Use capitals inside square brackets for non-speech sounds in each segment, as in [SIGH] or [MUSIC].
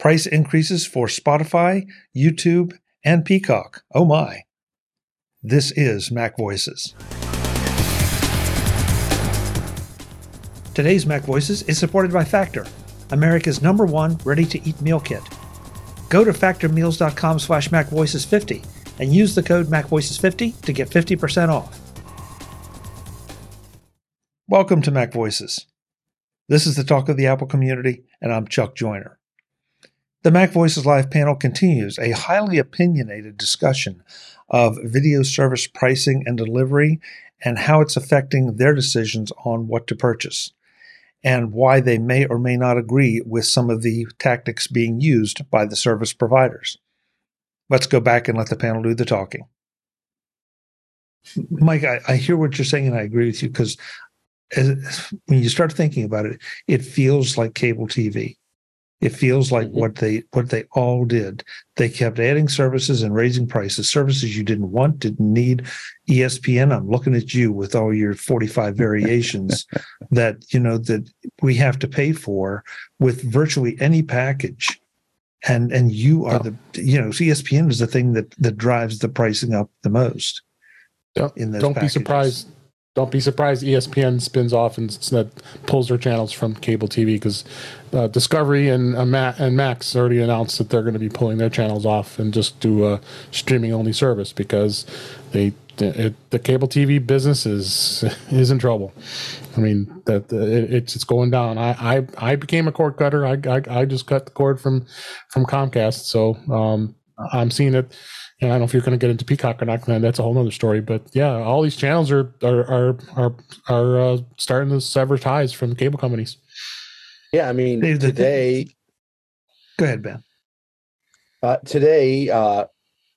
Price increases for Spotify, YouTube, and Peacock. Oh my. This is Mac Voices. Today's Mac Voices is supported by Factor, America's number one ready-to-eat meal kit. Go to factormeals.com slash macvoices50 and use the code macvoices50 to get 50% off. Welcome to Mac Voices. This is the talk of the Apple community, and I'm Chuck Joiner. The Mac Voices Live panel continues a highly opinionated discussion of video service pricing and delivery and how it's affecting their decisions on what to purchase and why they may or may not agree with some of the tactics being used by the service providers. Let's go back and let the panel do the talking. Mike, I, I hear what you're saying and I agree with you because when you start thinking about it, it feels like cable TV. It feels like mm-hmm. what they what they all did. They kept adding services and raising prices. Services you didn't want, didn't need. ESPN, I'm looking at you with all your 45 variations [LAUGHS] that you know that we have to pay for with virtually any package. And and you are oh. the you know ESPN is the thing that that drives the pricing up the most. Don't, don't be surprised don't be surprised ESPN spins off and pulls their channels from cable TV because uh, Discovery and uh, and Max already announced that they're going to be pulling their channels off and just do a streaming only service because they it, the cable TV business is [LAUGHS] is in trouble. I mean that it, it's it's going down. I, I I became a cord cutter. I, I I just cut the cord from from Comcast, so um, I'm seeing it and I don't know if you're going to get into Peacock or not. That's a whole other story. But yeah, all these channels are are are are, are uh, starting to sever ties from cable companies. Yeah, I mean today. Go ahead, Ben. Uh, today, uh,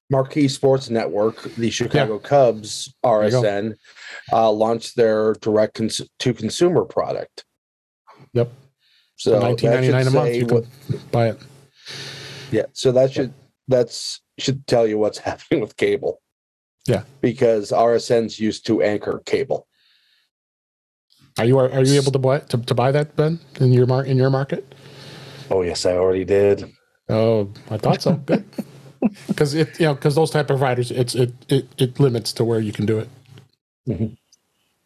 Marquee Sports Network, the Chicago yeah. Cubs RSN, uh, launched their direct cons- to consumer product. Yep. So nineteen ninety nine a month, you what, can buy it. Yeah, so that should that's should tell you what's [LAUGHS] happening with cable. Yeah, because RSN's used to anchor cable. Are you are you able to buy to, to buy that Ben in your mar- in your market? Oh yes, I already did. Oh, I thought so. [LAUGHS] Good. Because it you know because those type of providers it's it, it it limits to where you can do it. Mm-hmm.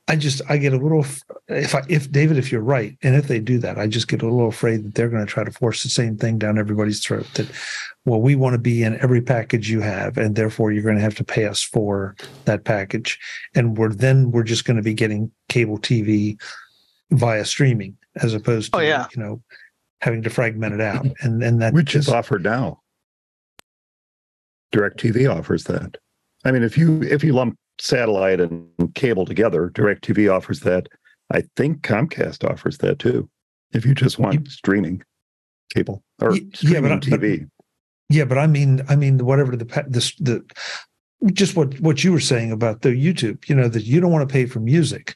I just I get a little if I if David if you're right and if they do that I just get a little afraid that they're going to try to force the same thing down everybody's throat that well we want to be in every package you have and therefore you're going to have to pay us for that package. And we're then we're just going to be getting cable TV via streaming as opposed oh, to oh, yeah. you know having to fragment it out. [LAUGHS] And and that which just, is offered now. DirecTV offers that. I mean if you if you lump satellite and cable together. DirecTV offers that. I think Comcast offers that too. If you just want you, streaming cable or yeah, streaming but, TV. But, yeah, but I mean, I mean, whatever the the the just what what you were saying about the YouTube. You know that you don't want to pay for music.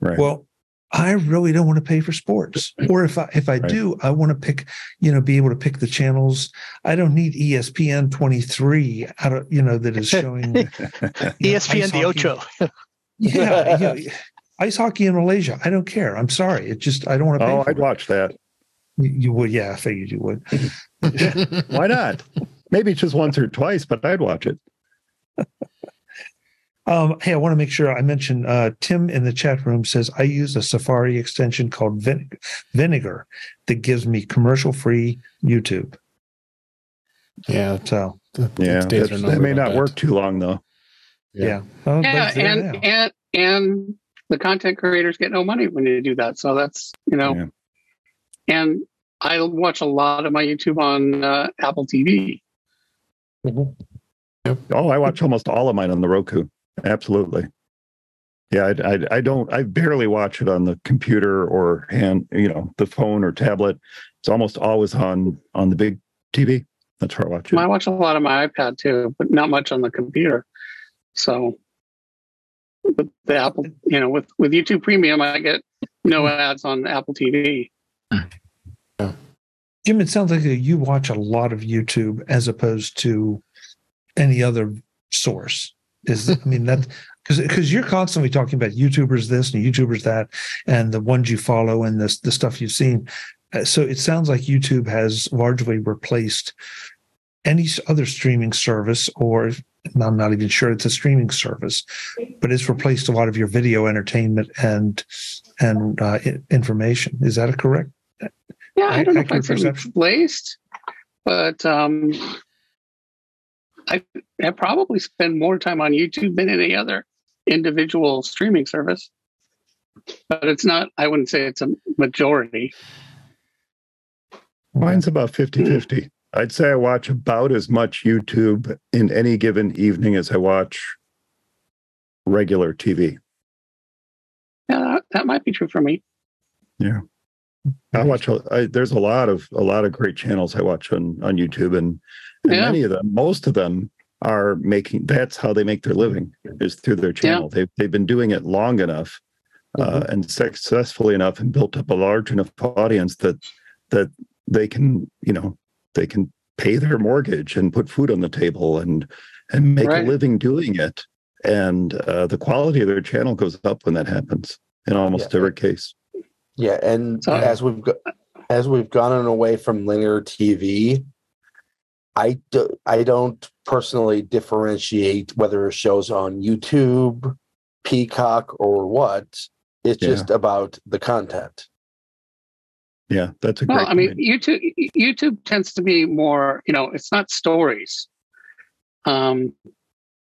Right. Well, I really don't want to pay for sports. [CLEARS THROAT] Or if I if I right. do, I want to pick, you know, be able to pick the channels. I don't need ESPN 23 out of, you know, that is showing ESPN [LAUGHS] the Ocho. yeah, you know, ice hockey in Malaysia. I don't care. I'm sorry. It just I don't want to pay. Oh, I'd it. watch that. You, you would, yeah. I figured you would. [LAUGHS] Why not? Maybe just once or twice, but I'd watch it. Um, hey, I want to make sure I mention uh, Tim in the chat room says I use a Safari extension called Vin- Vinegar that gives me commercial free YouTube. Yeah. So yeah, that may not that. work too long though. Yeah. Yeah, well, yeah and and and the content creators get no money when you do that. So that's you know, yeah. and I watch a lot of my YouTube on uh, Apple TV. Mm-hmm. Yep. Oh, I watch almost all of mine on the Roku. Absolutely. Yeah, I, I, I, don't. I barely watch it on the computer or hand, you know, the phone or tablet. It's almost always on on the big TV. That's where I watch it. I watch a lot on my iPad too, but not much on the computer. So, with the Apple, you know, with with YouTube Premium, I get no ads on Apple TV. Jim, it sounds like you watch a lot of YouTube as opposed to any other source. Is I mean that because because you're constantly talking about YouTubers this and YouTubers that and the ones you follow and the the stuff you've seen. uh, so it sounds like YouTube has largely replaced any other streaming service, or I'm not even sure it's a streaming service, but it's replaced a lot of your video entertainment and and uh, information. Is that a correct? Yeah, I don't know if it's replaced, but um, I, I probably spend more time on YouTube than any other individual streaming service. But it's not, I wouldn't say it's a majority. Mine's about 50 50. Hmm. I'd say I watch about as much YouTube in any given evening as I watch regular TV. Yeah, that, that might be true for me. Yeah. I watch. I, there's a lot of a lot of great channels I watch on on YouTube, and, and yeah. many of them, most of them, are making. That's how they make their living is through their channel. Yeah. They've they've been doing it long enough, uh, mm-hmm. and successfully enough, and built up a large enough audience that that they can, you know, they can pay their mortgage and put food on the table and and make right. a living doing it. And uh, the quality of their channel goes up when that happens in almost yeah. every case. Yeah, and so, as we've go, as we've gone away from linear TV, I do, I don't personally differentiate whether a show's on YouTube, Peacock, or what. It's yeah. just about the content. Yeah, that's a well, I mean, YouTube YouTube tends to be more, you know, it's not stories. Um,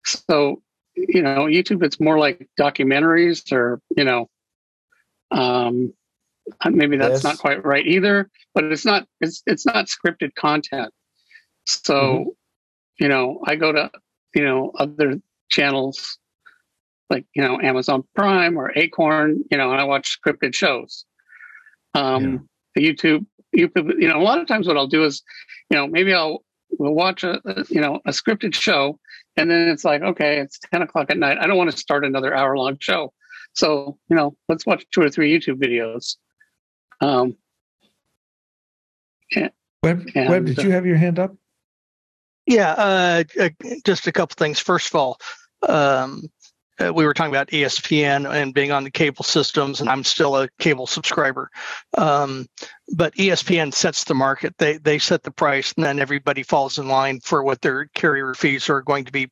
so you know, YouTube it's more like documentaries or you know, um, uh, maybe that's yes. not quite right either but it's not it's it's not scripted content so mm-hmm. you know i go to you know other channels like you know amazon prime or acorn you know and i watch scripted shows um yeah. youtube youtube you know a lot of times what i'll do is you know maybe i'll we'll watch a, a you know a scripted show and then it's like okay it's 10 o'clock at night i don't want to start another hour long show so you know let's watch two or three youtube videos um, and, Web, and, Web, did you have your hand up? Yeah, uh, uh, just a couple things. First of all, um, uh, we were talking about ESPN and being on the cable systems, and I'm still a cable subscriber. Um, but ESPN sets the market; they they set the price, and then everybody falls in line for what their carrier fees are going to be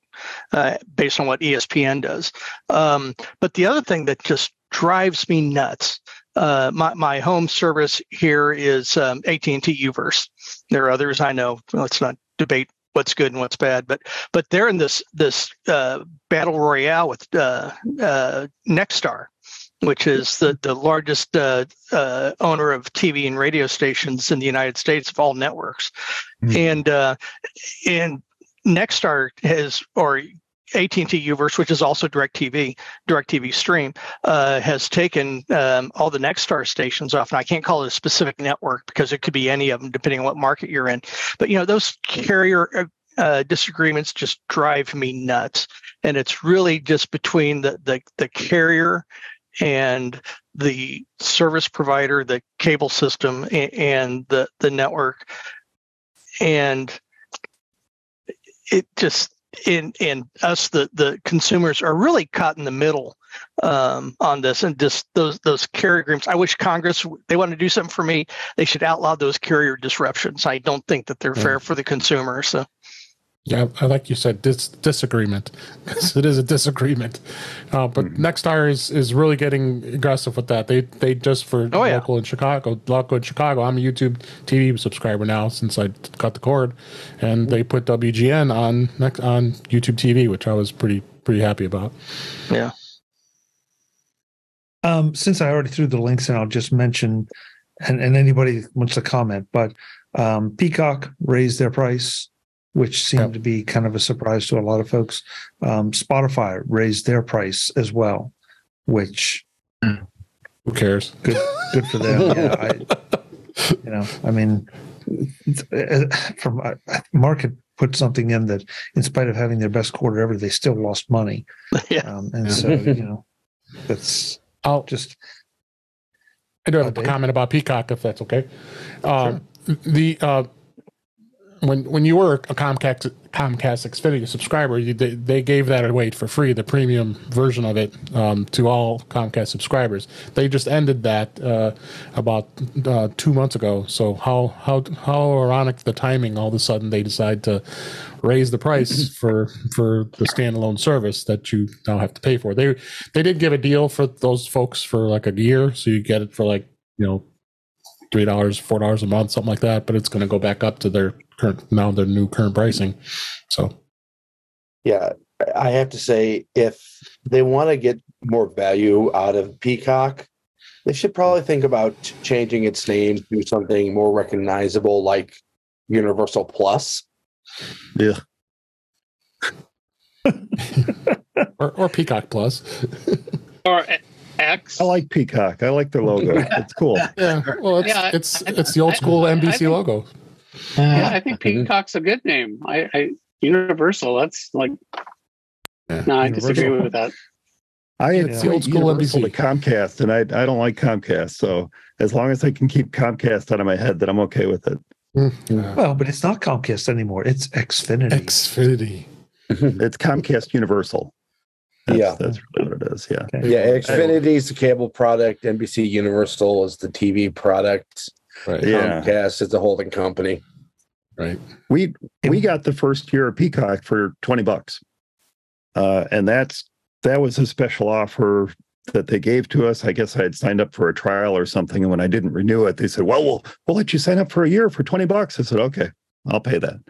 uh, based on what ESPN does. Um, but the other thing that just drives me nuts uh, my, my home service here is um, AT&T Uverse. There are others I know. Let's not debate what's good and what's bad, but but they're in this this uh, battle royale with uh, uh Nexstar, which is the the largest uh, uh, owner of TV and radio stations in the United States of all networks, mm-hmm. and and Nexstar has or AT&T Uverse, which is also DirecTV, DirecTV Stream, uh, has taken um, all the Nexstar stations off. And I can't call it a specific network because it could be any of them, depending on what market you're in. But you know, those carrier uh, uh disagreements just drive me nuts. And it's really just between the the, the carrier and the service provider, the cable system, and the the network, and it just in in us the the consumers are really caught in the middle um, on this and just those those carrier agreements. I wish Congress they want to do something for me. They should outlaw those carrier disruptions. I don't think that they're yeah. fair for the consumer. So yeah, I like you said, dis- disagreement. [LAUGHS] it is a disagreement. Uh, but mm-hmm. Nexstar is, is really getting aggressive with that. They they just for oh, yeah. local in Chicago, local in Chicago. I'm a YouTube TV subscriber now since I cut the cord, and they put WGN on next on YouTube TV, which I was pretty pretty happy about. Yeah. Um, since I already threw the links in, I'll just mention, and, and anybody wants to comment, but um, Peacock raised their price which seemed yep. to be kind of a surprise to a lot of folks. Um, Spotify raised their price as well, which who cares? Good, good for them. yeah, I, you know, I mean, uh, from uh, Mark had put something in that, in spite of having their best quarter ever, they still lost money. [LAUGHS] Yeah, um, and so you know, that's I'll just. I do have a comment about Peacock, if that's okay. Um, sure. The uh, when when you were a Comcast Comcast Xfinity subscriber, you, they, they gave that away for free, the premium version of it, um, to all Comcast subscribers. They just ended that uh, about uh, two months ago. So how how how ironic the timing! All of a sudden, they decide to raise the price [CLEARS THROAT] for for the standalone service that you now have to pay for. They they did give a deal for those folks for like a year, so you get it for like you know three dollars, four dollars a month, something like that. But it's going to go back up to their current now their new current pricing. So, yeah, I have to say, if they want to get more value out of Peacock, they should probably think about changing its name to something more recognizable, like Universal Plus. Yeah. [LAUGHS] or, or Peacock Plus. [LAUGHS] or X. I like Peacock. I like their logo. [LAUGHS] It's cool. Yeah. Well, it's yeah, it's, I, it's the old school I, NBC I think, logo. Yeah, I think Peacock's a good name. I, I Universal. That's like. Yeah, no, I disagree with that. I had yeah. old school NBC to Comcast, and I I don't like Comcast. So as long as I can keep Comcast out of my head, then I'm okay with it. Mm-hmm. Well, but it's not Comcast anymore. It's Xfinity. Xfinity. [LAUGHS] it's Comcast Universal. That's, yeah, that's really what it is. Yeah, okay. yeah. Xfinity is the cable product. NBC Universal is the TV product. Right. Comcast yeah. is the holding company. Right. We we got the first year of Peacock for twenty bucks, uh, and that's that was a special offer that they gave to us. I guess I had signed up for a trial or something, and when I didn't renew it, they said, "Well, we'll we'll let you sign up for a year for twenty bucks." I said, "Okay, I'll pay that."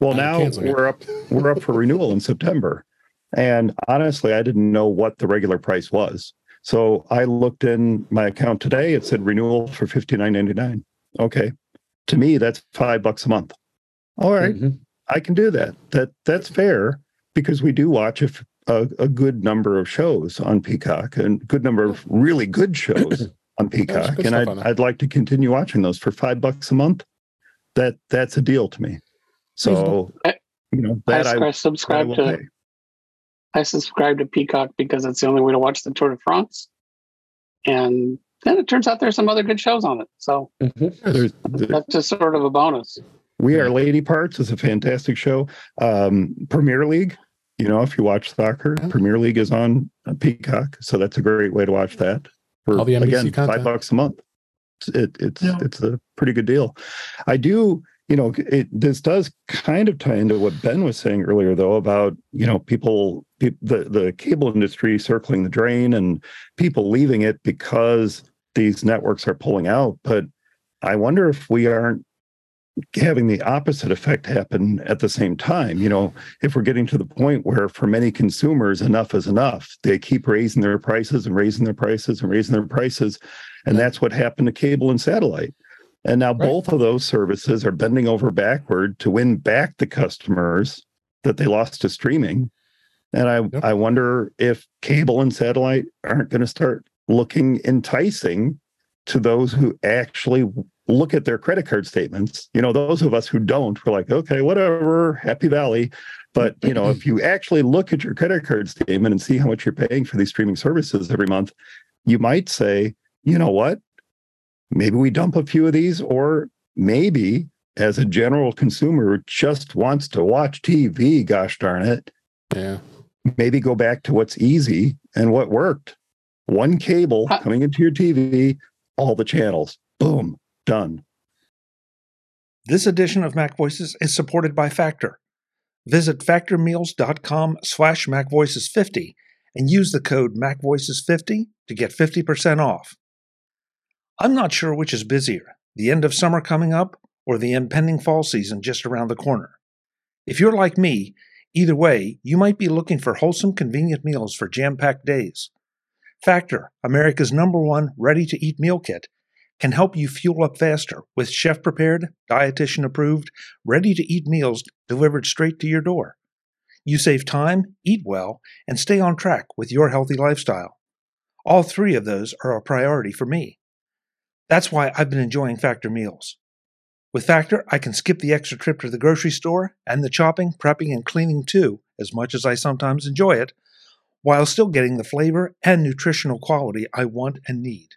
Well, now we're up we're up for renewal in September, and honestly, I didn't know what the regular price was. So I looked in my account today. It said renewal for fifty nine ninety nine. Okay, to me that's five bucks a month. All right, mm-hmm. I can do that. That that's fair because we do watch a, a, a, good number of shows on Peacock and good number of really good [CLEARS THROAT] shows on Peacock, and I'd, I'd like to continue watching those for five bucks a month. That that's a deal to me. So you know that I, I subscribe I to. Pay. I subscribe to Peacock because it's the only way to watch the Tour de France. And then it turns out there's some other good shows on it. So mm-hmm. that's just sort of a bonus. We Are Lady Parts is a fantastic show. Um, Premier League, you know, if you watch soccer, Premier League is on Peacock. So that's a great way to watch that for, again, content. five bucks a month. It, it's, yeah. it's a pretty good deal. I do you know it, this does kind of tie into what ben was saying earlier though about you know people the the cable industry circling the drain and people leaving it because these networks are pulling out. But i wonder if we aren't having the opposite effect happen at the same time. You know if we're getting to the point where for many consumers enough is enough. They keep raising their prices and raising their prices and raising their prices. And that's what happened to cable and satellite and now right. both of those services are bending over backward to win back the customers that they lost to streaming. And I, yep. I wonder if cable and satellite aren't going to start looking enticing to those who actually look at their credit card statements. You know, those of us who don't, we're like, okay, whatever, happy valley. But you know, if [LAUGHS] you actually look at your credit card statement and see how much you're paying for these streaming services every month, you might say, you know what? Maybe we dump a few of these, or maybe as a general consumer just wants to watch TV, gosh darn it. Yeah. Maybe go back to what's easy and what worked. One cable coming into your TV, all the channels. Boom, done. This edition of Mac Voices is supported by Factor. Visit factormeals.com slash macvoices50 and use the code macvoices50 to get 50% off. I'm not sure which is busier, the end of summer coming up or the impending fall season just around the corner. If you're like me, either way, you might be looking for wholesome, convenient meals for jam packed days. Factor, America's number one ready to eat meal kit, can help you fuel up faster with chef prepared, dietitian approved, ready to eat meals delivered straight to your door. You save time, eat well, and stay on track with your healthy lifestyle. All three of those are a priority for me. That's why I've been enjoying Factor meals. With Factor, I can skip the extra trip to the grocery store and the chopping, prepping, and cleaning too, as much as I sometimes enjoy it, while still getting the flavor and nutritional quality I want and need.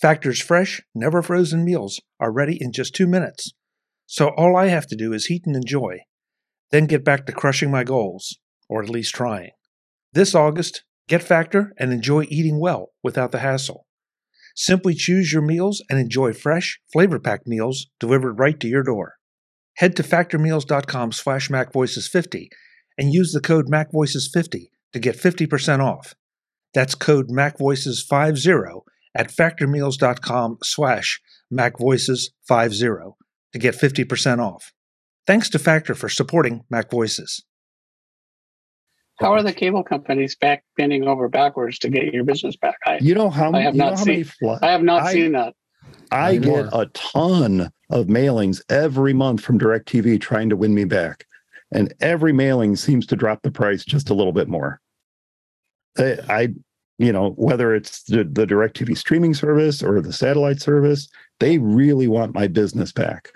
Factor's fresh, never frozen meals are ready in just two minutes. So all I have to do is heat and enjoy, then get back to crushing my goals, or at least trying. This August, get Factor and enjoy eating well without the hassle. Simply choose your meals and enjoy fresh, flavor-packed meals delivered right to your door. Head to factormeals.com slash macvoices50 and use the code macvoices50 to get 50% off. That's code macvoices50 at factormeals.com slash macvoices50 to get 50% off. Thanks to Factor for supporting Mac Voices. How are the cable companies back bending over backwards to get your business back? I, you know how, I have not seen. I have not I, seen that. I get a ton of mailings every month from DirecTV trying to win me back, and every mailing seems to drop the price just a little bit more. I, I you know, whether it's the, the DirecTV streaming service or the satellite service, they really want my business back.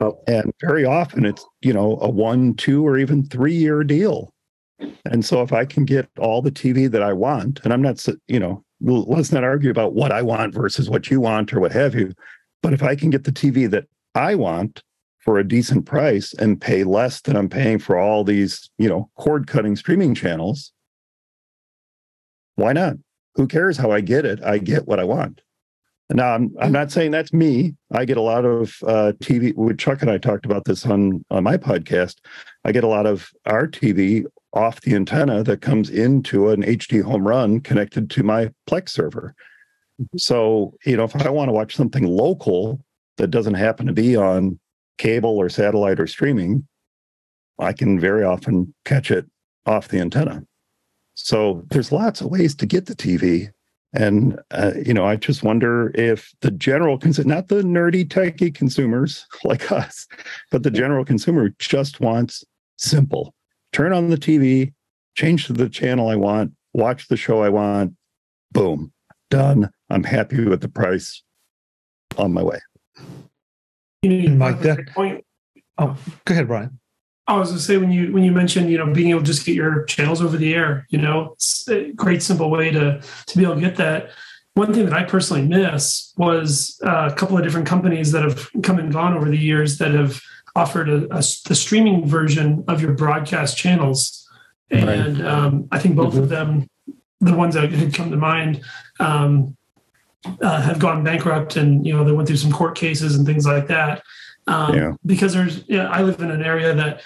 Oh. And very often it's, you know, a one, two, or even three year deal. And so if I can get all the TV that I want, and I'm not, you know, let's not argue about what I want versus what you want or what have you. But if I can get the TV that I want for a decent price and pay less than I'm paying for all these, you know, cord cutting streaming channels, why not? Who cares how I get it? I get what I want. Now, I'm, I'm not saying that's me. I get a lot of uh, TV. Chuck and I talked about this on, on my podcast. I get a lot of our TV off the antenna that comes into an HDHomeRun connected to my Plex server. Mm-hmm. So, you know, if I want to watch something local that doesn't happen to be on cable or satellite or streaming, I can very often catch it off the antenna. So there's lots of ways to get the TV. And, uh, you know, I just wonder if the general, cons- not the nerdy techie consumers [LAUGHS] like us, but the general consumer just wants simple turn on the TV, change to the channel I want, watch the show I want, boom, done. I'm happy with the price on my way. You know, Mike, that point. Oh, go ahead, Brian. I was going to say when you when you mentioned you know being able to just get your channels over the air, you know, it's a great simple way to to be able to get that. One thing that I personally miss was uh, a couple of different companies that have come and gone over the years that have offered a, a, the streaming version of your broadcast channels, and right. um, I think both mm-hmm. of them, the ones that had come to mind, um, uh, have gone bankrupt, and you know they went through some court cases and things like that. Um, yeah. Because there's, yeah, I live in an area that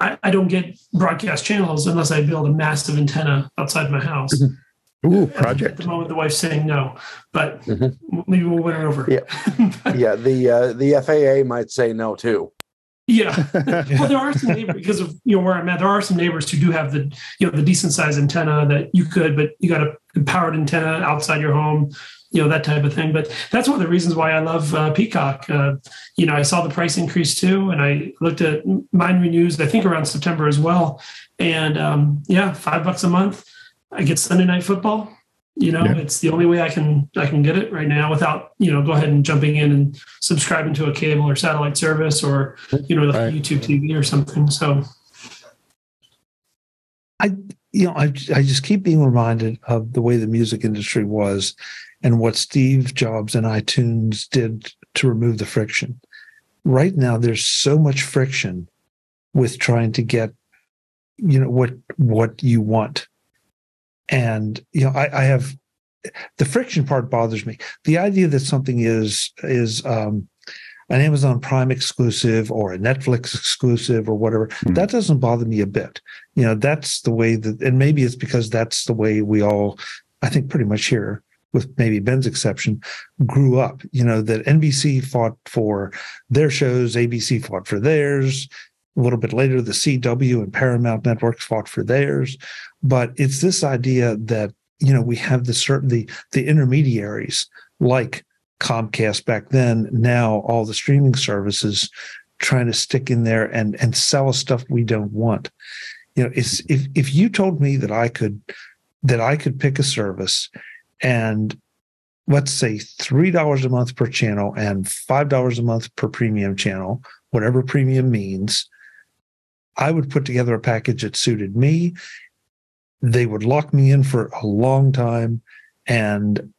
I, I, don't get broadcast channels unless I build a massive antenna outside my house. Mm-hmm. Ooh, project. At the moment, the wife's saying no, but mm-hmm. maybe we'll win it over. Yeah, [LAUGHS] yeah. The uh, the FAA might say no too. Yeah. [LAUGHS] well, there are some neighbors because of you know where I'm at. There are some neighbors who do have the you know the decent size antenna that you could, but you got a powered antenna outside your home, you know that type of thing. But that's one of the reasons why I love uh, Peacock. Uh, you know, I saw the price increase too, and I looked at mine renews. I think around September as well, and um, yeah, five bucks a month. I get Sunday night football you know, yeah. it's the only way I can I can get it right now without you know go ahead and jumping in and subscribing to a cable or satellite service or you know the right. YouTube TV or something. So, I you know I I just keep being reminded of the way the music industry was, and what Steve Jobs and iTunes did to remove the friction. Right now, there's so much friction with trying to get you know what what you want and you know I, I, have the friction part bothers me. The idea that something is is um, an amazon prime exclusive or a netflix exclusive or whatever mm-hmm. that doesn't bother me a bit. You know that's the way that and maybe it's because that's the way we all i think pretty much here with maybe ben's exception grew up. You know that nbc fought for their shows abc fought for theirs a little bit later, the CW and Paramount networks fought for theirs. But it's this idea that, you know, we have the certain the, the intermediaries like Comcast back then, now all the streaming services trying to stick in there and and sell us stuff we don't want. You know, it's if if you told me that I could that I could pick a service and let's say three dollars a month per channel and five dollars a month per premium channel, whatever premium means, I would put together a package that suited me. They would lock me in for a long time. And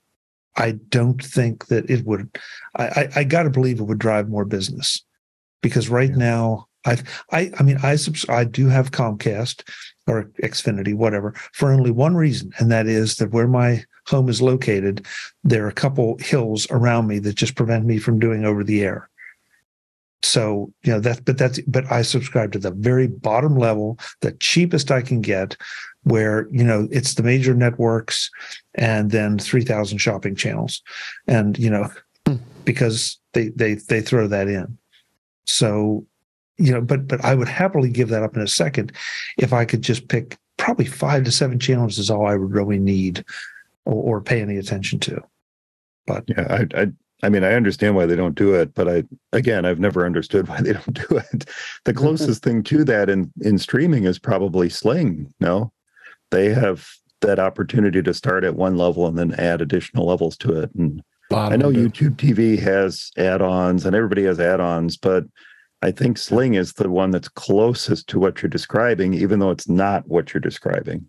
I don't think that it would, I, I, I got to believe it would drive more business. because right yeah. now I I I mean I subs- I do have Comcast or Xfinity whatever for only one reason and that is that where my home is located there are a couple hills around me that just prevent me from doing over the air. So, you know, that but that's but I subscribe to the very bottom level, the cheapest I can get where, you know, it's the major networks and then 3000 shopping channels. And, you know, hmm. because they they they throw that in. So, you know, but but I would happily give that up in a second if I could just pick probably five to seven channels is all I would really need or, or pay any attention to. But yeah, I, I I mean, I understand why they don't do it, but I again, I've never understood why they [LAUGHS] don't do it. The mm-hmm. closest thing to that in in streaming is probably Sling. No, they have that opportunity to start at one level and then add additional levels to it. And I know YouTube TV has add-ons and everybody has add-ons, but I think Sling is the one that's closest to what you're describing, even though it's not what you're describing.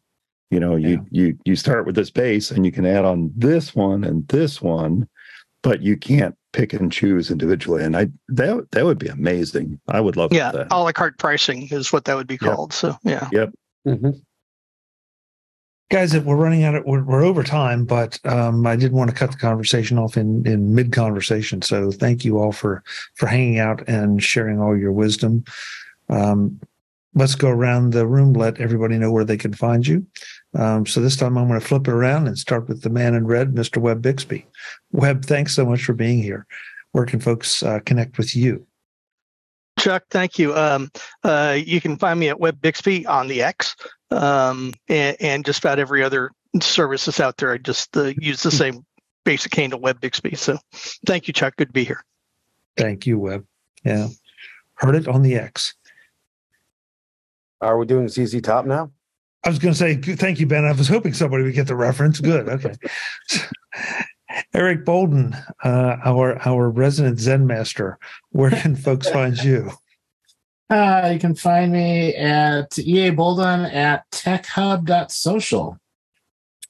You know, you yeah. you you start with this base and you can add on this one and this one, but you can't pick and choose individually. And I that that would be amazing. I would love yeah, that. a la carte pricing is what that would be called. Yep. So yeah. Yep. Mm-hmm guys we're running out of we're, we're over time but um, i didn't want to cut the conversation off in in mid conversation so thank you all for for hanging out and sharing all your wisdom um, let's go around the room let everybody know where they can find you um, so this time i'm going to flip it around and start with the man in red mr web bixby web thanks so much for being here where can folks uh, connect with you Chuck, thank you. Um, uh, you can find me at Web Bixby on the X um, and, and, just about every other service that's out there. I just uh, use the same basic handle, Web Bixby. So thank you, Chuck. Good to be here. Thank you, Web. Yeah. Heard it on the X. Are we doing ZZ Top now? I was going to say, thank you, Ben. I was hoping somebody would get the reference. Good. Okay. [LAUGHS] Eric Bolden, uh, our our resident Zen master, where can folks [LAUGHS] find you? Uh, you can find me at EA Bolden at techhub.social.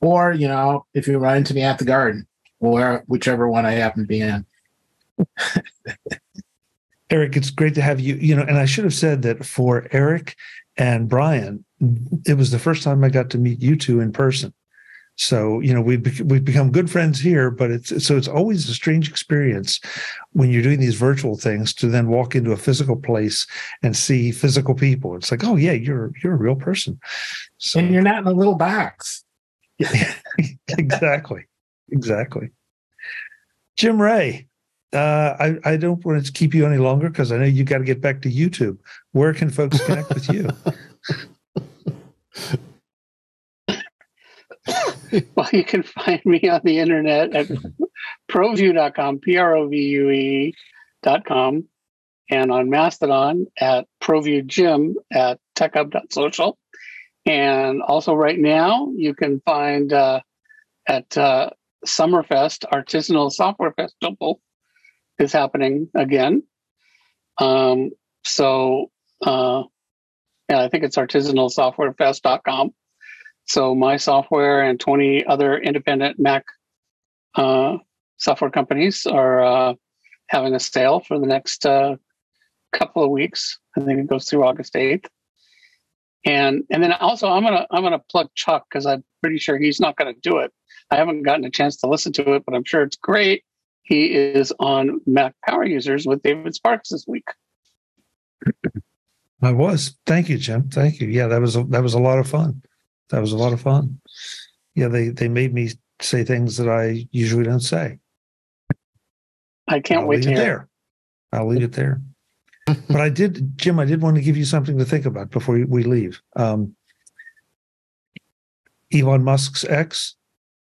Or, you know, if you run into me at the garden, or whichever one I happen to be in. [LAUGHS] Eric, it's great to have you. You know, and I should have said that for Eric and Brian, it was the first time I got to meet you two in person. So you know we've we've become good friends here, but it's so it's always a strange experience when you're doing these virtual things to then walk into a physical place and see physical people. It's like, oh yeah, you're you're a real person, so, and you're not in a little box. [LAUGHS] Yeah, exactly, exactly. Jim Rea, uh, I I don't want to keep you any longer because I know you got to get back to YouTube. Where can folks connect with you? [LAUGHS] [LAUGHS] well, you can find me on the internet at provue.com, P R O V U E.com, and on Mastodon at provuejim at techhub.social. And also, right now, you can find uh, at uh, Summerfest, Artisanal Software Festival is happening again. Um, so, uh, I think it's artisanalsoftwarefest.com. So my software and 20 other independent Mac uh, software companies are uh, having a sale for the next uh, couple of weeks. I think it goes through August 8th. And and then also I'm gonna I'm gonna plug Chuck because I'm pretty sure he's not gonna do it. I haven't gotten a chance to listen to it, but I'm sure it's great. He is on Mac Power Users with David Sparks this week. I was. Thank you, Jim. Thank you. Yeah, that was a, that was a lot of fun that was a lot of fun. Yeah, they they made me say things that I usually don't say. I can't I'll wait to hear. There. I'll leave it there. but I did, Jim. I did want to give you something to think about before we leave. Um, Elon Musk's X,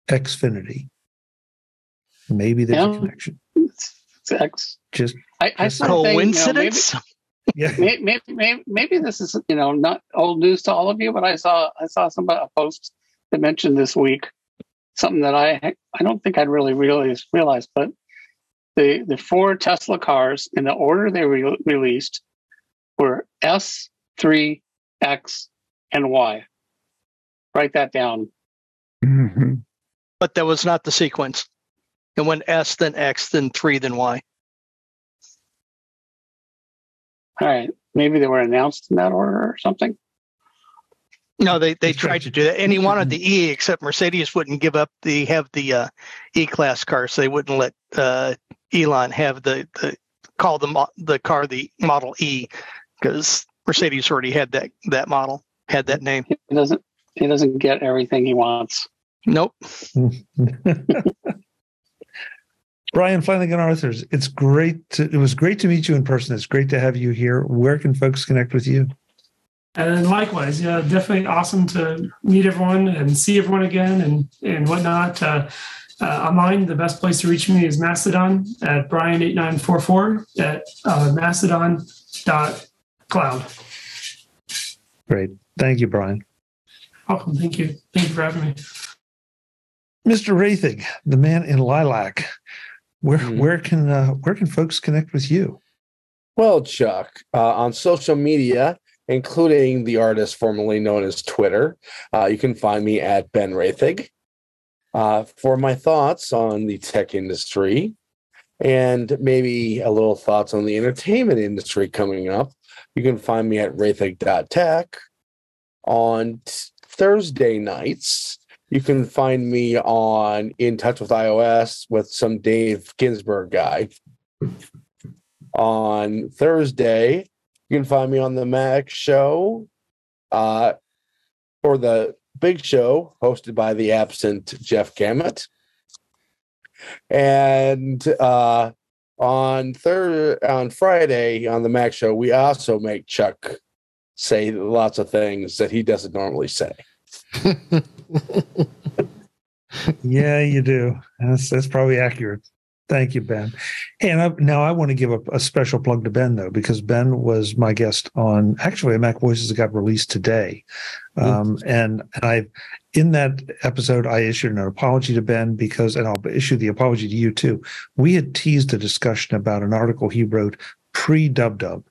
Xfinity. Maybe there's yeah, a connection. It's, it's X. Just, I, I just coincidence. Thing, you know, yeah. Maybe, maybe, maybe this is you know not old news to all of you but i saw i saw somebody a post that mentioned this week something that i i don't think i'd really realized realized but the the four tesla cars in the order they were released were s 3 x and y. Write that down. Mm-hmm. but that was not the sequence. It went s then x then 3 then y All right. Maybe they were announced in that order or something. No, they they tried to do that, and he wanted the E, except Mercedes wouldn't give up the have the uh, E class car, so they wouldn't let uh, Elon have the the call the the car the Model E because Mercedes already had that that model had that name. He doesn't he doesn't get everything he wants. Nope. [LAUGHS] [LAUGHS] Brian Flanigan Arthurs, it's great. To, it was great to meet you in person. It's great to have you here. Where can folks connect with you? And likewise, yeah, definitely awesome to meet everyone and see everyone again and and whatnot. Uh, uh, online, the best place to reach me is Mastodon at Brian8944 at uh, mastodon.cloud. Great. Thank you, Brian. Welcome. Thank you. Thank you for having me. Mr. Roethig, the man in lilac. Where mm. where can uh, where can folks connect with you? Well, Chuck, uh, on social media, including the artist formerly known as Twitter, uh, you can find me at Ben Roethig. Uh, for my thoughts on the tech industry and maybe a little thoughts on the entertainment industry coming up, you can find me at roethig.tech on t- Thursday nights you can find me on In Touch with iOS with some Dave Ginsburg guy. On Thursday, you can find me on the Mac Show, uh, or the Big Show, hosted by the absent Jeff Gamet. And uh, on third on Friday on the Mac Show, we also make Chuck say lots of things that he doesn't normally say. [LAUGHS] yeah, you do. That's that's probably accurate. Thank you, Ben. And I, now I want to give a, a, special plug to Ben though, because Ben was my guest on actually a Mac Voices that got released today, um, mm-hmm. and and I in that episode I issued an apology to Ben because, and I'll issue the apology to you too. We had teased a discussion about an article he wrote pre Dub Dub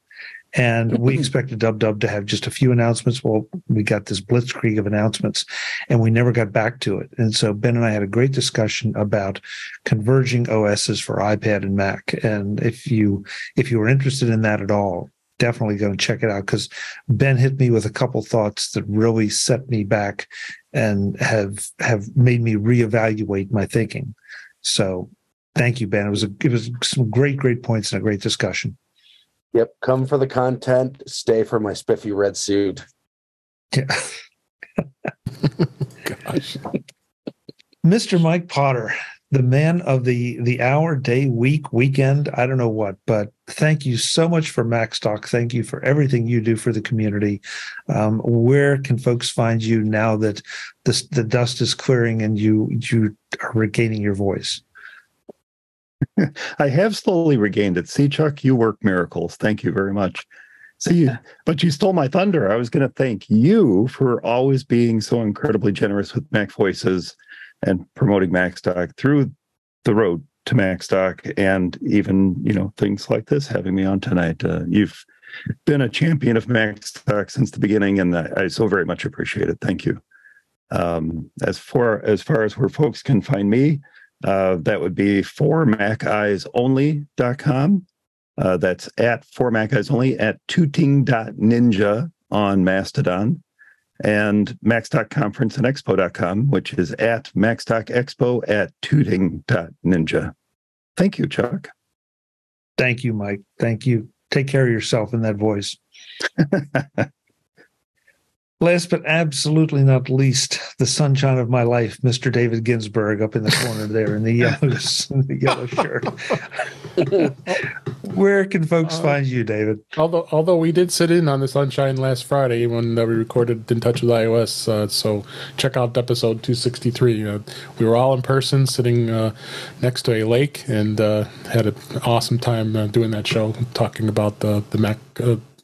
and we mm-hmm. expected Dub Dub to have just a few announcements. Well, we got this blitzkrieg of announcements, and we never got back to it. And so Ben and I had a great discussion about converging OSs for iPad and Mac. And if you if you were interested in that at all, definitely go and check it out because Ben hit me with a couple thoughts that really set me back and have have made me reevaluate my thinking. So thank you, Ben. It was a, it was some great great points and a great discussion. Yep, come for the content, stay for my spiffy red suit. Yeah. Gosh. Mr. Mike Potter, the man of the the hour, day, week, weekend, I don't know what, but thank you so much for MacStock. Thank you for everything you do for the community. Um, where can folks find you now that the the dust is clearing and you you are regaining your voice? [LAUGHS] I have slowly regained it. See, Chuck, you work miracles. Thank you very much. See, but you stole my thunder. I was going to thank you for always being so incredibly generous with Mac Voices and promoting MacStock through the road to MacStock, and even you know things like this, having me on tonight. Uh, you've been a champion of MacStock since the beginning, and I, I so very much appreciate it. Thank you. Um, as far as far as where folks can find me, uh, that would be for maceyesonly.com. Uh, that's at for Mac Eyes Only at tooting.ninja on Mastodon and MacStock and Expo.com, which is at MacStock Expo at tooting.ninja. Thank you, Chuck. Thank you, Mike. Thank you. Take care of yourself in that voice. [LAUGHS] Last but absolutely not least, the sunshine of my life, Mr. David Ginsburg, up in the corner there in the [LAUGHS] yellow, in the yellow shirt. [LAUGHS] Where can folks uh, find you, David? Although, although we did sit in on the sunshine last Friday when uh, we recorded "In Touch with iOS," uh, so check out episode 263. Uh, we were all in person, sitting uh, next to a lake, and uh, had an awesome time doing that show, talking about the the Mac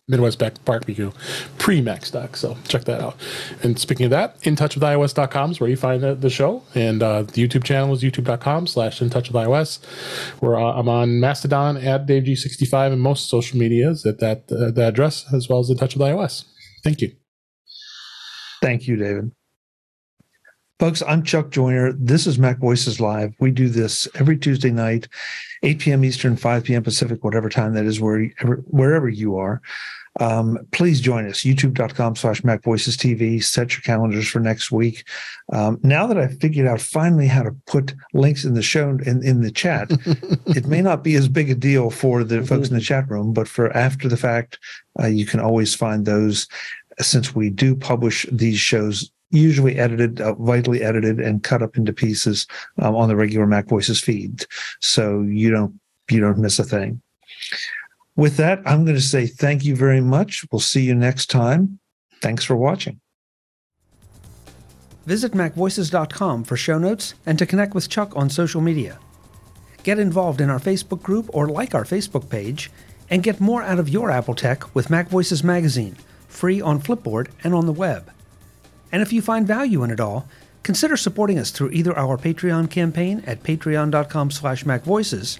Midwest Back Barbecue pre MacStock. So check that out. And speaking of that, in touch with iOS.com is where you find the, the show. And uh, the YouTube channel is youtube.com slash in touch with iOS. Where uh, I'm on Mastodon at DaveG65 and most social medias at that, uh, that address, as well as in touch with iOS. Thank you. Thank you, David. Folks, I'm Chuck Joiner. This is Mac Voices Live. We do this every Tuesday night, 8 p.m. Eastern, 5 p.m. Pacific, whatever time that is, wherever you are. Um, please join us, youtube.com slash Mac Voices TV. Set your calendars for next week. Um, now that I've figured out finally how to put links in the show in, in the chat, [LAUGHS] it may not be as big a deal for the folks in the chat room, but for after the fact, uh, you can always find those since we do publish these shows usually edited, uh, vitally edited, and cut up into pieces um, on the regular Mac Voices feed, so you don't you don't miss a thing. With that, I'm going to say thank you very much. We'll see you next time. Thanks for watching. Visit MacVoices.com for show notes and to connect with Chuck on social media. Get involved in our Facebook group or like our Facebook page, and get more out of your Apple tech with MacVoices Magazine, free on Flipboard and on the web. And if you find value in it all, consider supporting us through either our Patreon campaign at patreon.com slash macvoices